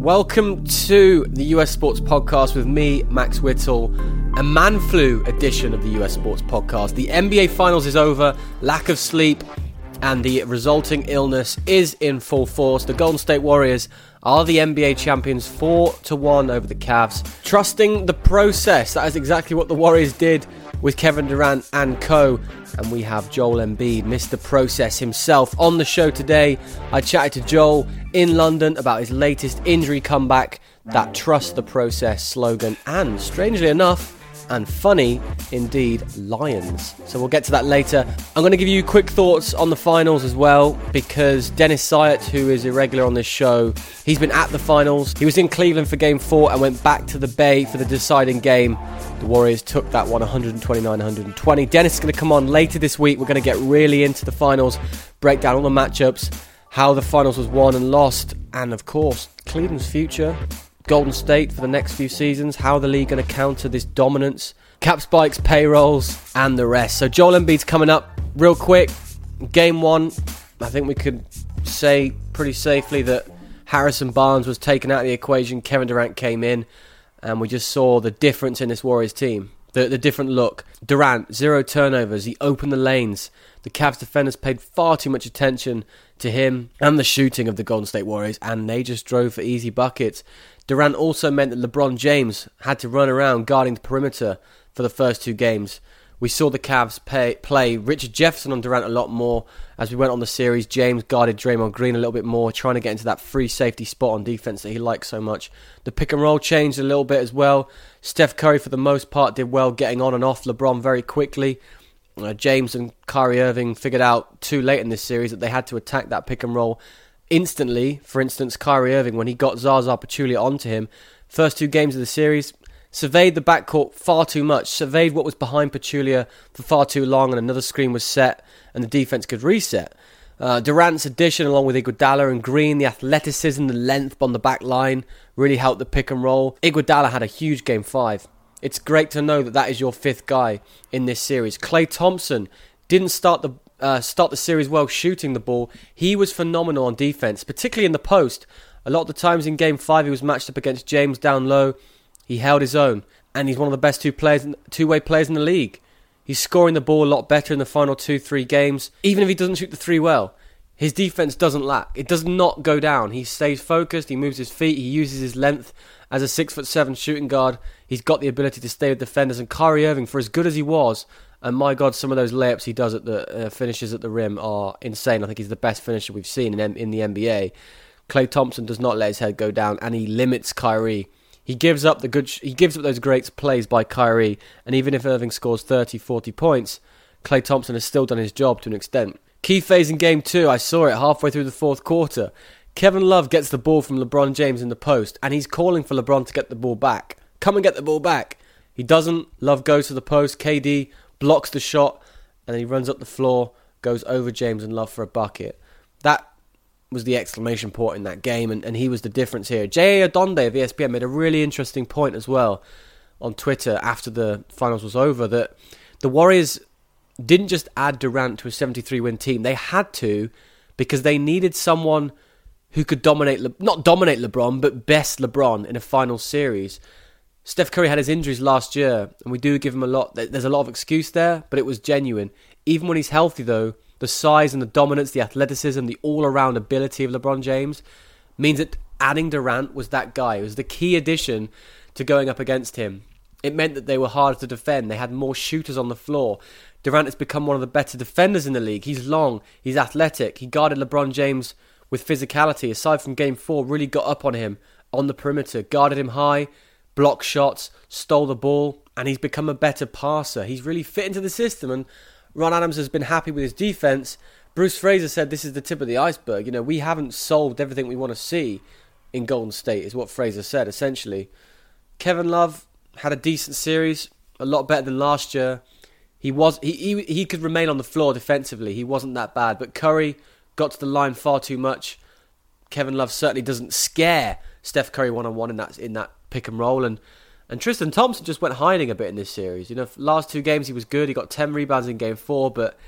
Welcome to the US Sports Podcast with me, Max Whittle, a man flu edition of the US Sports Podcast. The NBA Finals is over, lack of sleep, and the resulting illness is in full force. The Golden State Warriors are the NBA champions 4 to 1 over the Cavs. Trusting the process, that is exactly what the Warriors did with Kevin Durant and co. And we have Joel Embiid, Mr. Process himself, on the show today. I chatted to Joel in London about his latest injury comeback, that Trust the Process slogan, and strangely enough, and funny indeed, Lions. So we'll get to that later. I'm going to give you quick thoughts on the finals as well because Dennis Syatt, who is irregular on this show, he's been at the finals. He was in Cleveland for game four and went back to the Bay for the deciding game. The Warriors took that one 129 120. Dennis is going to come on later this week. We're going to get really into the finals, break down all the matchups, how the finals was won and lost, and of course, Cleveland's future Golden State for the next few seasons, how the league going to counter this dominance, cap spikes, payrolls, and the rest. So Joel Embiid's coming up real quick. Game one, I think we could say pretty safely that Harrison Barnes was taken out of the equation. Kevin Durant came in, and we just saw the difference in this Warriors team. The, the different look. Durant, zero turnovers. He opened the lanes. The Cavs defenders paid far too much attention to him and the shooting of the Golden State Warriors, and they just drove for easy buckets. Durant also meant that LeBron James had to run around guarding the perimeter for the first two games. We saw the Cavs pay, play Richard Jefferson on Durant a lot more as we went on the series. James guarded Draymond Green a little bit more, trying to get into that free safety spot on defense that he likes so much. The pick and roll changed a little bit as well. Steph Curry, for the most part, did well getting on and off LeBron very quickly. Uh, James and Kyrie Irving figured out too late in this series that they had to attack that pick and roll instantly. For instance, Kyrie Irving, when he got Zaza Pachulia onto him, first two games of the series, surveyed the backcourt far too much, surveyed what was behind Pachulia for far too long, and another screen was set, and the defense could reset. Uh, Durant's addition, along with Iguodala and Green, the athleticism, the length on the back line, really helped the pick and roll. Iguodala had a huge game five. It's great to know that that is your fifth guy in this series. Klay Thompson didn't start the uh, start the series well shooting the ball. He was phenomenal on defense, particularly in the post. A lot of the times in Game Five, he was matched up against James down low. He held his own, and he's one of the best two players, two-way players in the league. He's scoring the ball a lot better in the final two, three games. Even if he doesn't shoot the three well, his defense doesn't lack. It does not go down. He stays focused. He moves his feet. He uses his length as a six foot seven shooting guard. He's got the ability to stay with defenders. And Kyrie Irving, for as good as he was, and my God, some of those layups he does at the uh, finishes at the rim are insane. I think he's the best finisher we've seen in, in the NBA. Klay Thompson does not let his head go down, and he limits Kyrie. He gives up the good. Sh- he gives up those great plays by Kyrie, and even if Irving scores 30, 40 points, Klay Thompson has still done his job to an extent. Key phase in game two, I saw it halfway through the fourth quarter. Kevin Love gets the ball from LeBron James in the post, and he's calling for LeBron to get the ball back. Come and get the ball back. He doesn't. Love goes to the post. KD blocks the shot, and then he runs up the floor, goes over James and Love for a bucket. That was the exclamation point in that game, and, and he was the difference here. J.A. Adande of ESPN made a really interesting point as well on Twitter after the finals was over that the Warriors didn't just add Durant to a 73 win team, they had to because they needed someone who could dominate, Le- not dominate LeBron, but best LeBron in a final series. Steph Curry had his injuries last year, and we do give him a lot. There's a lot of excuse there, but it was genuine. Even when he's healthy, though, the size and the dominance, the athleticism, the all-around ability of LeBron James means that adding Durant was that guy. It was the key addition to going up against him. It meant that they were harder to defend. They had more shooters on the floor. Durant has become one of the better defenders in the league. He's long, he's athletic. He guarded LeBron James with physicality. Aside from game four, really got up on him on the perimeter, guarded him high, blocked shots, stole the ball, and he's become a better passer. He's really fit into the system, and Ron Adams has been happy with his defense. Bruce Fraser said this is the tip of the iceberg. You know, we haven't solved everything we want to see in Golden State, is what Fraser said, essentially. Kevin Love had a decent series, a lot better than last year. He was he, he he could remain on the floor defensively. He wasn't that bad, but Curry got to the line far too much. Kevin Love certainly doesn't scare Steph Curry one on one in that in that pick and roll, and and Tristan Thompson just went hiding a bit in this series. You know, last two games he was good. He got ten rebounds in game four, but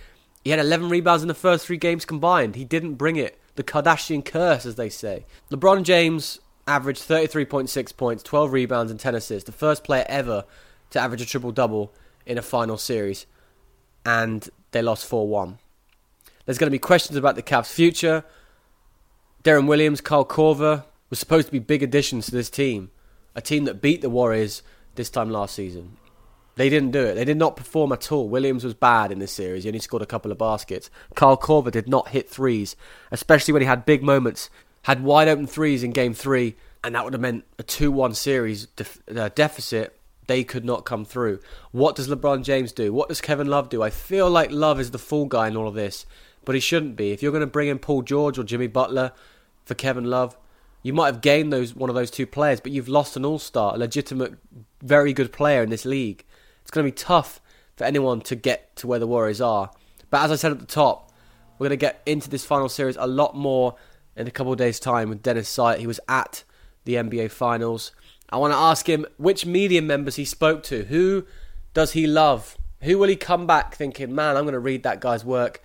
he had eleven rebounds in the first three games combined. He didn't bring it the Kardashian curse, as they say. LeBron James averaged 33.6 points, 12 rebounds, and 10 assists. The first player ever to average a triple double in a final series, and they lost 4 1. There's going to be questions about the Cavs' future. Deron Williams, Kyle Korver were supposed to be big additions to this team, a team that beat the Warriors this time last season. They didn't do it. They did not perform at all. Williams was bad in this series. He only scored a couple of baskets. Kyle Korver did not hit threes, especially when he had big moments. Had wide open threes in game three, and that would have meant a 2 1 series def- uh, deficit. They could not come through. What does LeBron James do? What does Kevin Love do? I feel like Love is the fool guy in all of this, but he shouldn't be. If you're going to bring in Paul George or Jimmy Butler for Kevin Love, you might have gained those one of those two players, but you've lost an all star, a legitimate, very good player in this league. It's going to be tough for anyone to get to where the Warriors are. But as I said at the top, we're going to get into this final series a lot more in a couple of days' time with Dennis Sight. He was at the NBA Finals. I want to ask him which media members he spoke to. Who does he love? Who will he come back thinking, man, I'm going to read that guy's work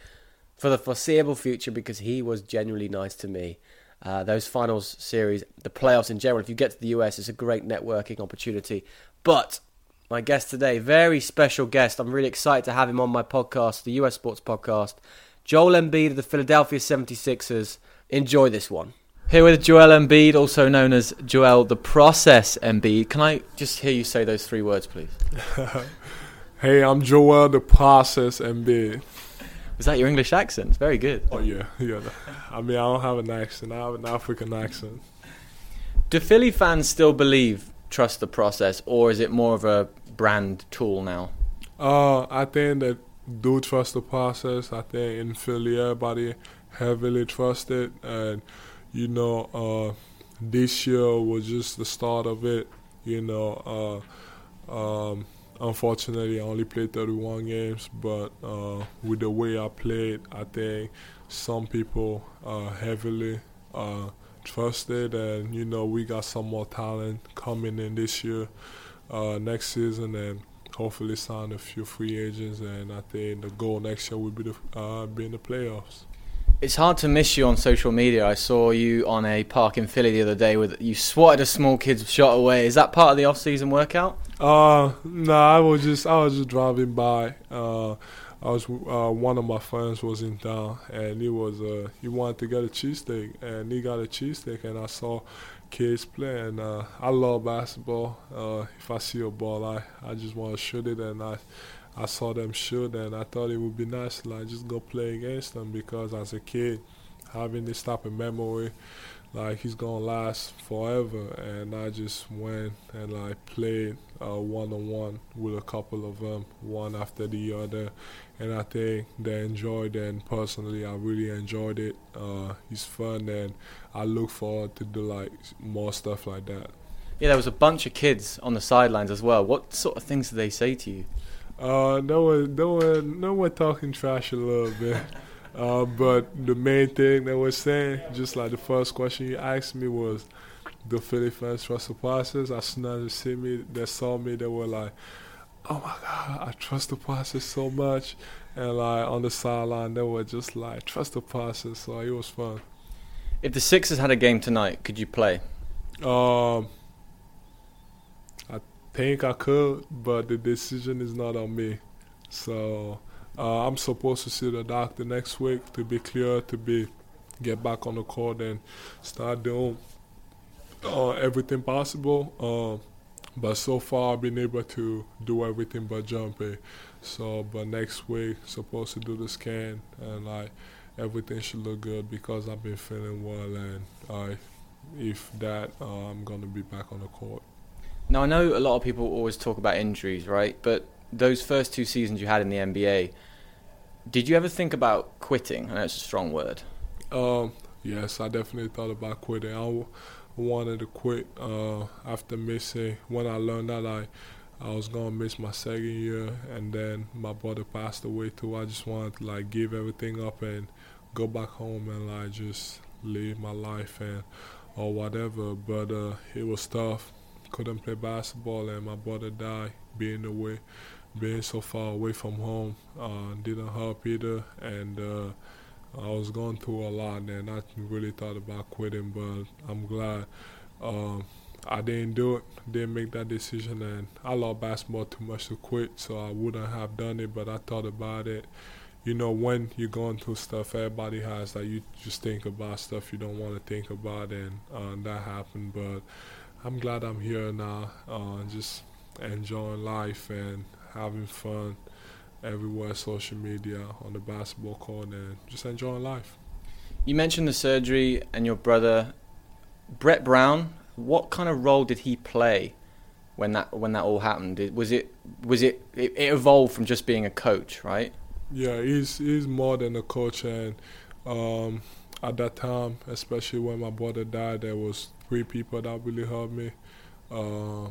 for the foreseeable future because he was genuinely nice to me. Uh, those finals series, the playoffs in general, if you get to the US, it's a great networking opportunity. But my guest today, very special guest. I'm really excited to have him on my podcast, the US Sports Podcast. Joel Embiid of the Philadelphia 76ers. Enjoy this one. Here with Joel Embiid, also known as Joel the Process Embiid. Can I just hear you say those three words, please? hey, I'm Joel the Process Embiid. Is that your English accent? It's very good. Oh yeah, yeah. I mean, I don't have an accent. I have an African accent. Do Philly fans still believe trust the process, or is it more of a brand tool now? Uh, I think that do trust the process. I think in Philly, everybody heavily trust it, and you know, uh, this year was just the start of it. You know, uh, um, unfortunately, I only played 31 games, but uh, with the way I played, I think some people uh, heavily uh, trusted, and you know, we got some more talent coming in this year, uh, next season, and hopefully sign a few free agents. And I think the goal next year will be to uh, be in the playoffs. It's hard to miss you on social media. I saw you on a park in Philly the other day with you swatted a small kid's shot away. Is that part of the off-season workout? Uh, no, nah, I was just I was just driving by. Uh, I was uh, one of my friends was in town and he was uh, he wanted to get a cheesesteak and he got a cheesesteak and I saw kids playing. Uh, I love basketball. Uh, if I see a ball, I, I just want to shoot it and I I saw them shoot, and I thought it would be nice to like just go play against them because as a kid, having this type of memory, like he's gonna last forever. And I just went and like played one on one with a couple of them, one after the other, and I think they enjoyed it. And personally, I really enjoyed it. Uh, it's fun, and I look forward to do like more stuff like that. Yeah, there was a bunch of kids on the sidelines as well. What sort of things did they say to you? Uh, no one, no one, no one talking trash a little bit. Uh, but the main thing they were saying, just like the first question you asked me was, the Philly fans trust the process. As soon as they see me, they saw me, they were like, "Oh my God, I trust the process so much." And like on the sideline, they were just like, "Trust the process." So it was fun. If the Sixers had a game tonight, could you play? Um, think I could, but the decision is not on me. So uh, I'm supposed to see the doctor next week to be clear, to be get back on the court and start doing uh, everything possible. Uh, but so far, I've been able to do everything but jumping. So, but next week, supposed to do the scan and like everything should look good because I've been feeling well and uh, if that, uh, I'm gonna be back on the court. Now I know a lot of people always talk about injuries, right? But those first two seasons you had in the NBA, did you ever think about quitting? I know it's a strong word. Um, yes, I definitely thought about quitting. I w- wanted to quit uh, after missing. When I learned that I, I was gonna miss my second year, and then my brother passed away too. I just wanted to like give everything up and go back home and like just live my life and or whatever. But uh, it was tough couldn't play basketball, and my brother died being away, being so far away from home uh, didn't help either. And uh, I was going through a lot, and I really thought about quitting. But I'm glad um, I didn't do it. Didn't make that decision, and I love basketball too much to quit, so I wouldn't have done it. But I thought about it. You know, when you're going through stuff, everybody has that. Like, you just think about stuff you don't want to think about, and uh, that happened. But I'm glad I'm here now, uh, just enjoying life and having fun everywhere, social media, on the basketball court, and just enjoying life. You mentioned the surgery and your brother, Brett Brown. What kind of role did he play when that when that all happened? Was it was it it, it evolved from just being a coach, right? Yeah, he's he's more than a coach, and um, at that time, especially when my brother died, there was three people that really helped me. Uh,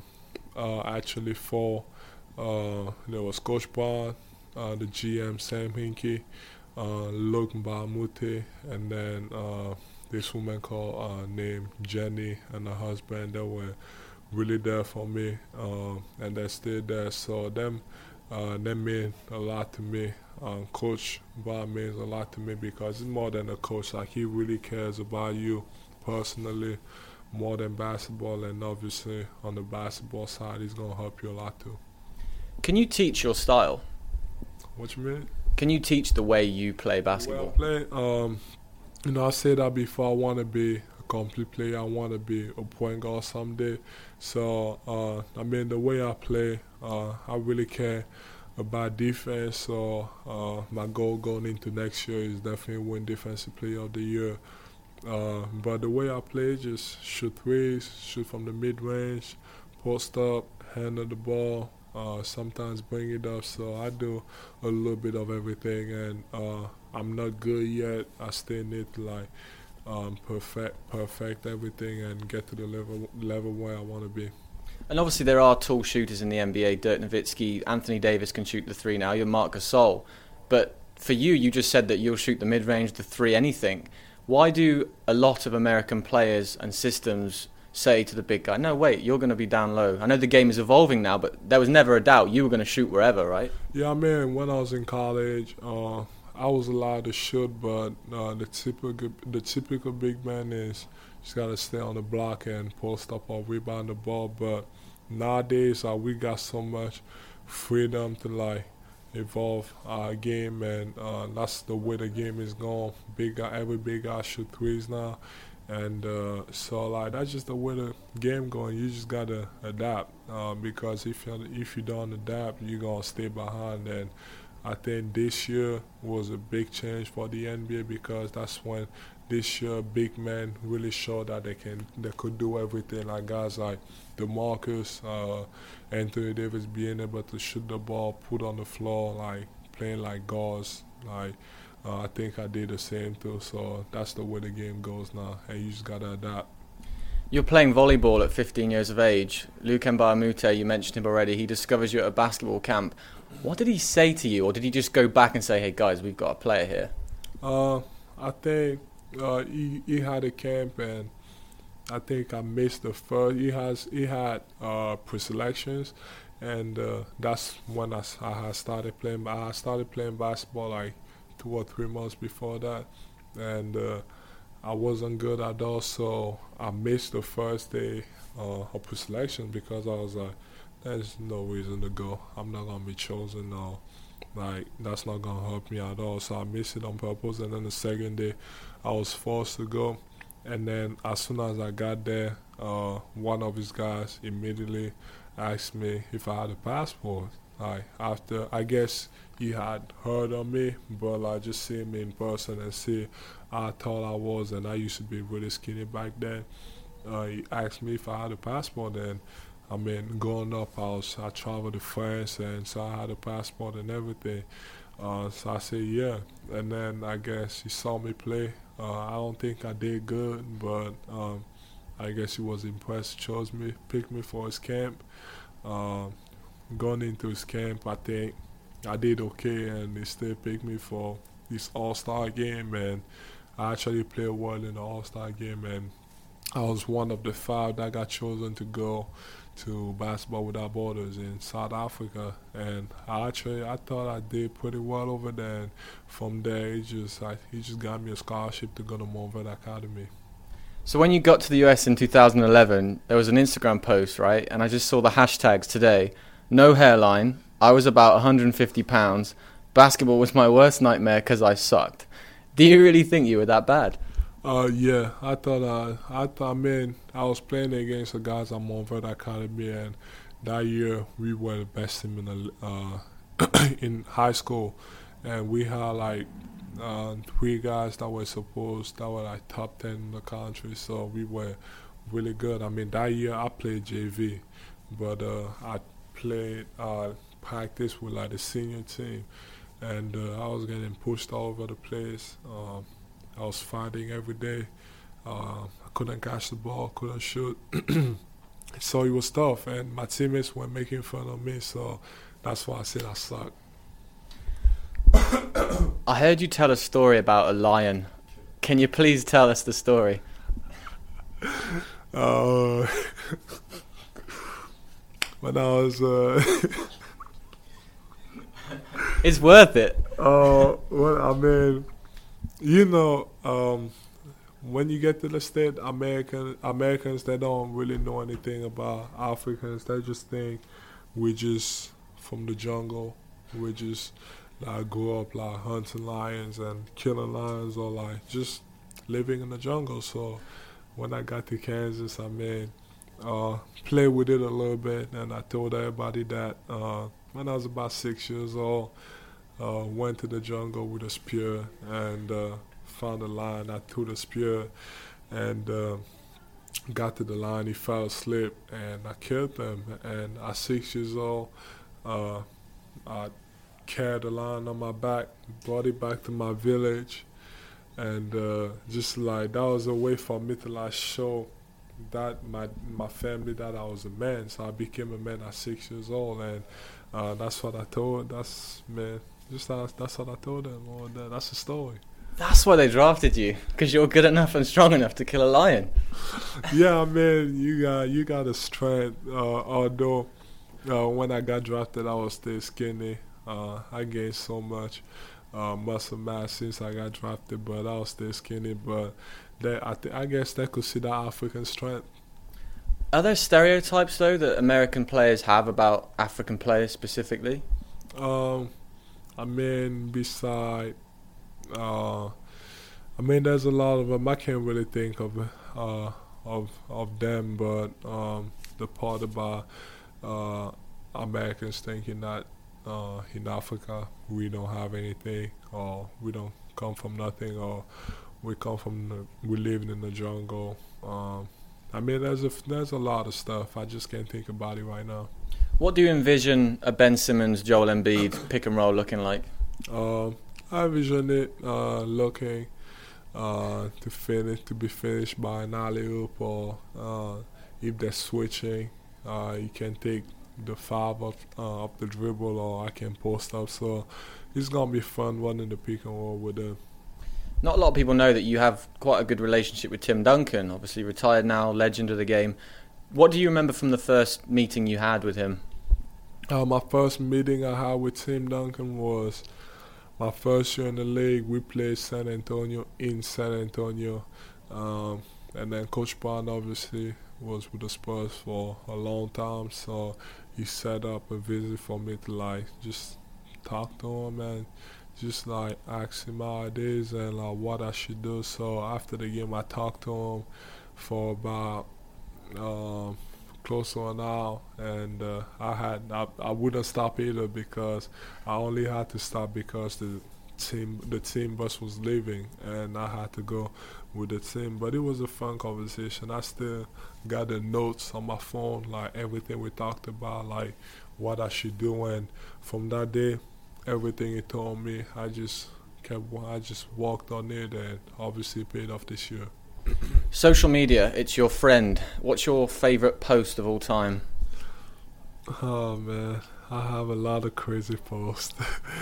uh, actually, four. Uh, there was Coach Brown, the GM Sam Hinkie, uh, Luc Mbah-a-Moute, and then uh, this woman called uh, named Jenny and her husband. They were really there for me, uh, and they stayed there. So them, uh, they mean a lot to me. Um, coach Bob means a lot to me because he's more than a coach. Like he really cares about you personally, more than basketball, and obviously on the basketball side, he's gonna help you a lot too. Can you teach your style? What you mean? Can you teach the way you play basketball? Well, play, um, you know, I said that before. I want to be a complete player. I want to be a point guard someday. So, uh, I mean, the way I play, uh, I really care about defense. So, uh, my goal going into next year is definitely win Defensive Player of the Year. Uh, but the way I play, just shoot threes, shoot from the mid range, post up, handle the ball, uh, sometimes bring it up. So I do a little bit of everything, and uh, I'm not good yet. I still need to like um, perfect perfect everything and get to the level level where I want to be. And obviously there are tall shooters in the NBA. Dirk Nowitzki, Anthony Davis can shoot the three now. You're Marc Gasol, but for you, you just said that you'll shoot the mid range, the three, anything. Why do a lot of American players and systems say to the big guy, "No, wait, you're going to be down low." I know the game is evolving now, but there was never a doubt you were going to shoot wherever, right? Yeah, I mean, when I was in college, uh, I was allowed to shoot, but uh, the typical the typical big man is just got to stay on the block and post up or rebound the ball. But nowadays, uh, we got so much freedom to like evolve our game, and uh, that's the way the game is going. Big every big guy shoot threes now, and uh, so like that's just the way the game going. You just gotta adapt uh, because if you if you don't adapt, you're gonna stay behind. And I think this year was a big change for the NBA because that's when this year big men really showed that they can they could do everything. Like guys like DeMarcus, uh, Anthony Davis being able to shoot the ball, put on the floor, like playing like guards, like uh, I think I did the same too. So that's the way the game goes now, and you just gotta adapt. You're playing volleyball at 15 years of age. Luc Mbah-a-Moute, you mentioned him already. He discovers you at a basketball camp. What did he say to you, or did he just go back and say, "Hey guys, we've got a player here"? Uh, I think uh, he he had a camp, and I think I missed the first. He has he had uh, pre-selections, and uh, that's when I, I started playing. I started playing basketball like two or three months before that, and uh, I wasn't good at all. So I missed the first day uh, of pre-selection because I was like, "There's no reason to go. I'm not gonna be chosen. No, like that's not gonna help me at all." So I missed it on purpose. And then the second day, I was forced to go. And then as soon as I got there, uh, one of his guys immediately asked me if I had a passport. Like after, I guess he had heard of me, but like just seeing me in person and see how tall I was, and I used to be really skinny back then. Uh, he asked me if I had a passport, and I mean, growing up, I was I traveled to France, and so I had a passport and everything. Uh, so I said yeah, and then I guess he saw me play. Uh, I don't think I did good, but um, I guess he was impressed, chose me, picked me for his camp. Uh, going into his camp, I think I did okay, and they still picked me for this All Star game, and I actually played well in the All Star game, and I was one of the five that got chosen to go to Basketball Without Borders in South Africa, and I actually I thought I did pretty well over there. And from there, he just I, he just got me a scholarship to go to Montverde Academy. So when you got to the US in 2011, there was an Instagram post, right? And I just saw the hashtags today. No hairline. I was about 150 pounds. Basketball was my worst nightmare because I sucked. Do you really think you were that bad? Uh, yeah, I thought uh, I thought, man, I was playing against the guys Montverde Academy, and that year we were the best team in the uh, in high school, and we had like uh, three guys that were supposed that were like top ten in the country, so we were really good. I mean, that year I played JV, but uh, I played uh, practice with like the senior team, and uh, I was getting pushed all over the place. Um, I was fighting every day. Uh, I couldn't catch the ball, couldn't shoot. so it was tough, and my teammates were making fun of me. So that's why I said I suck. I heard you tell a story about a lion. Can you please tell us the story? Uh, when I was, uh, it's worth it. uh, well, I mean, you know, um, when you get to the state, American Americans they don't really know anything about Africans. They just think we just from the jungle. We just like grew up like hunting lions and killing lions, or like just living in the jungle. So when I got to Kansas, I mean, uh, play with it a little bit, and I told everybody that uh, when I was about six years old. Uh, went to the jungle with a spear and uh, found a lion. I threw the spear and uh, got to the lion. He fell asleep and I killed him. And at six years old, uh, I carried the lion on my back, brought it back to my village, and uh, just like that was a way for me to like show that my my family that I was a man. So I became a man at six years old, and uh, that's what I told. That's man. Just that, that's what I told them. Or that, that's the story. That's why they drafted you, because you're good enough and strong enough to kill a lion. yeah, man, you got you got a strength. Uh, although uh, when I got drafted, I was still skinny. Uh, I gained so much uh, muscle mass since I got drafted, but I was still skinny. But they, I, th- I guess they could see the African strength. Are there stereotypes though that American players have about African players specifically? Um, I mean, beside, uh, I mean, there's a lot of them. I can't really think of uh, of of them, but um, the part about uh, Americans thinking that uh, in Africa we don't have anything, or we don't come from nothing, or we come from the, we living in the jungle. Um, I mean, there's a there's a lot of stuff. I just can't think about it right now. What do you envision a Ben Simmons, Joel Embiid pick and roll looking like? Uh, I envision it uh, looking uh, to finish to be finished by an alley oop, or uh, if they're switching, uh, you can take the five up uh, up the dribble, or I can post up. So it's gonna be fun running the pick and roll with them. Not a lot of people know that you have quite a good relationship with Tim Duncan. Obviously retired now, legend of the game. What do you remember from the first meeting you had with him? Uh, my first meeting I had with Tim Duncan was my first year in the league. We played San Antonio in San Antonio, um, and then Coach Brown obviously was with the Spurs for a long time, so he set up a visit for me to like just talk to him and just like ask him my ideas and like what I should do. So after the game, I talked to him for about um, close to an hour, and uh, I had I, I wouldn't stop either because I only had to stop because the team the team bus was leaving, and I had to go with the team. But it was a fun conversation. I still got the notes on my phone, like everything we talked about, like what I should do, and from that day, everything he told me, I just kept I just walked on it, and obviously paid off this year. Social media, it's your friend. What's your favourite post of all time? Oh man, I have a lot of crazy posts.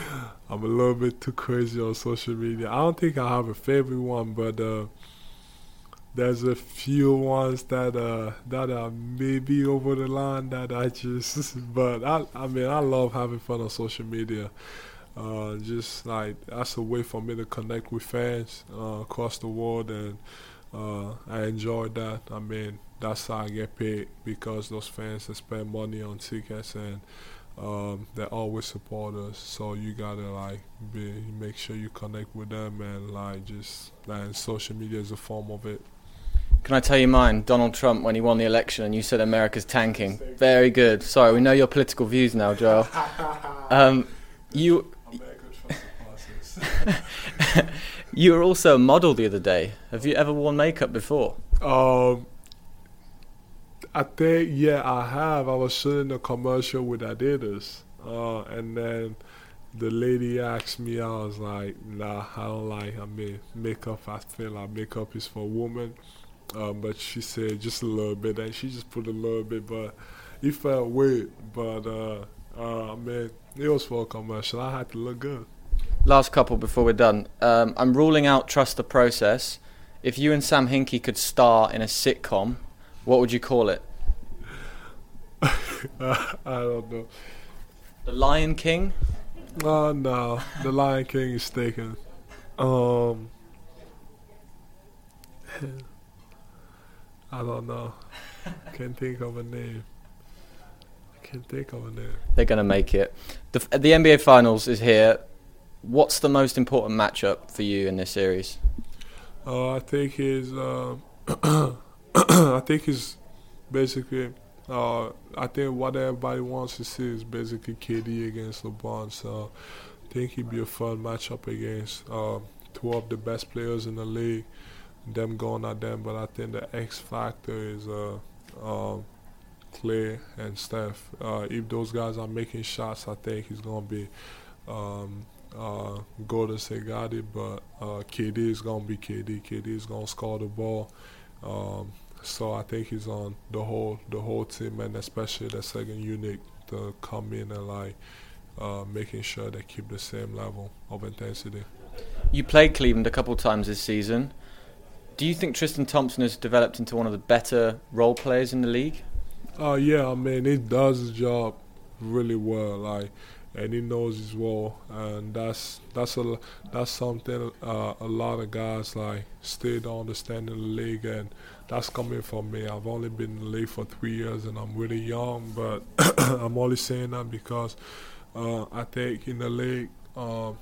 I'm a little bit too crazy on social media. I don't think I have a favorite one, but uh, there's a few ones that uh that are maybe over the line that I just but I I mean I love having fun on social media. Uh, just like that's a way for me to connect with fans uh, across the world, and uh, I enjoy that. I mean, that's how I get paid because those fans that spend money on tickets and um, they always support us. So you gotta like be, make sure you connect with them and like just and social media is a form of it. Can I tell you mine? Donald Trump when he won the election and you said America's tanking. Very good. Sorry, we know your political views now, Joel. Um, you you were also a model the other day. Have you ever worn makeup before? Um, I think yeah, I have. I was shooting a commercial with Adidas, uh, and then the lady asked me. I was like, Nah, I don't like. I mean, makeup. I feel like makeup is for women. Um, but she said just a little bit, and she just put a little bit, but it felt weird. But uh, uh, I mean, it was for a commercial. I had to look good. Last couple before we're done. Um, I'm ruling out Trust the Process. If you and Sam Hinkie could star in a sitcom, what would you call it? uh, I don't know. The Lion King? Oh no, the Lion King is taken. Um, I don't know. Can't think of a name. Can't think of a name. They're going to make it. The, the NBA Finals is here. What's the most important matchup for you in this series? Uh, I think is uh, I think is basically uh, I think what everybody wants to see is basically KD against LeBron. So I think it'd be a fun matchup against uh, two of the best players in the league. Them going at them, but I think the X factor is um, Klay and Steph. If those guys are making shots, I think it's gonna be um, uh, Golden State got it, but uh, KD is gonna be KD. KD is gonna score the ball. Um, so I think he's on the whole the whole team and especially the second unit to come in and like uh, making sure they keep the same level of intensity. You played Cleveland a couple times this season. Do you think Tristan Thompson has developed into one of the better role players in the league? Uh, yeah, I mean, he does his job really well. Like and he knows his role, and that's that's a that's something uh, a lot of guys like still don't understand in the league, and that's coming from me. I've only been in the league for three years, and I'm really young, but I'm only saying that because uh, I think in the league. Uh,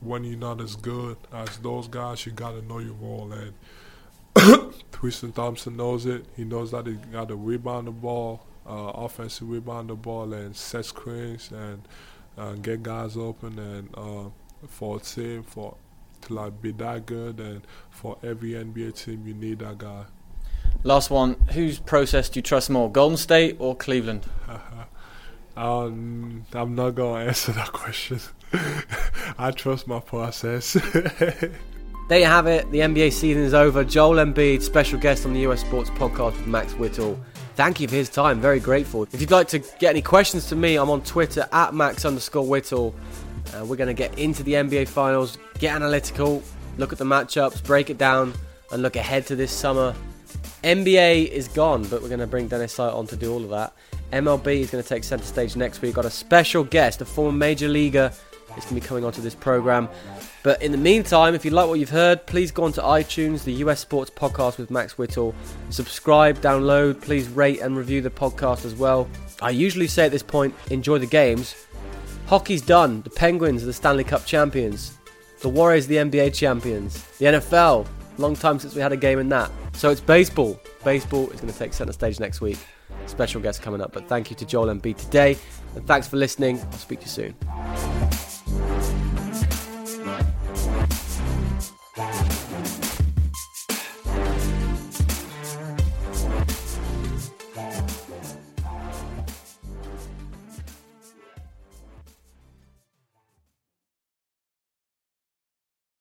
when you're not as good as those guys, you gotta know your role. And Tristan Thompson knows it. He knows that he got to rebound the ball, uh, offensive rebound the ball, and set screens and uh, get guys open and uh, for a team for to like be that good and for every NBA team you need that guy. Last one, whose process do you trust more, Golden State or Cleveland? um, I'm not gonna answer that question. I trust my process. there you have it. The NBA season is over. Joel Embiid, special guest on the US Sports Podcast with Max Whittle thank you for his time. Very grateful. If you'd like to get any questions to me, I'm on Twitter at max underscore whittle. Uh, we're going to get into the NBA Finals, get analytical, look at the matchups, break it down, and look ahead to this summer. NBA is gone, but we're going to bring Dennis Sight on to do all of that. MLB is going to take centre stage next week. Got a special guest, a former major leaguer, is going to be coming onto this program. But in the meantime, if you like what you've heard, please go onto iTunes, the US Sports Podcast with Max Whittle. Subscribe, download, please rate and review the podcast as well. I usually say at this point, enjoy the games. Hockey's done. The Penguins are the Stanley Cup champions. The Warriors are the NBA champions. The NFL, long time since we had a game in that. So it's baseball. Baseball is going to take centre stage next week. Special guest coming up. But thank you to Joel Embiid today. And thanks for listening. I'll speak to you soon.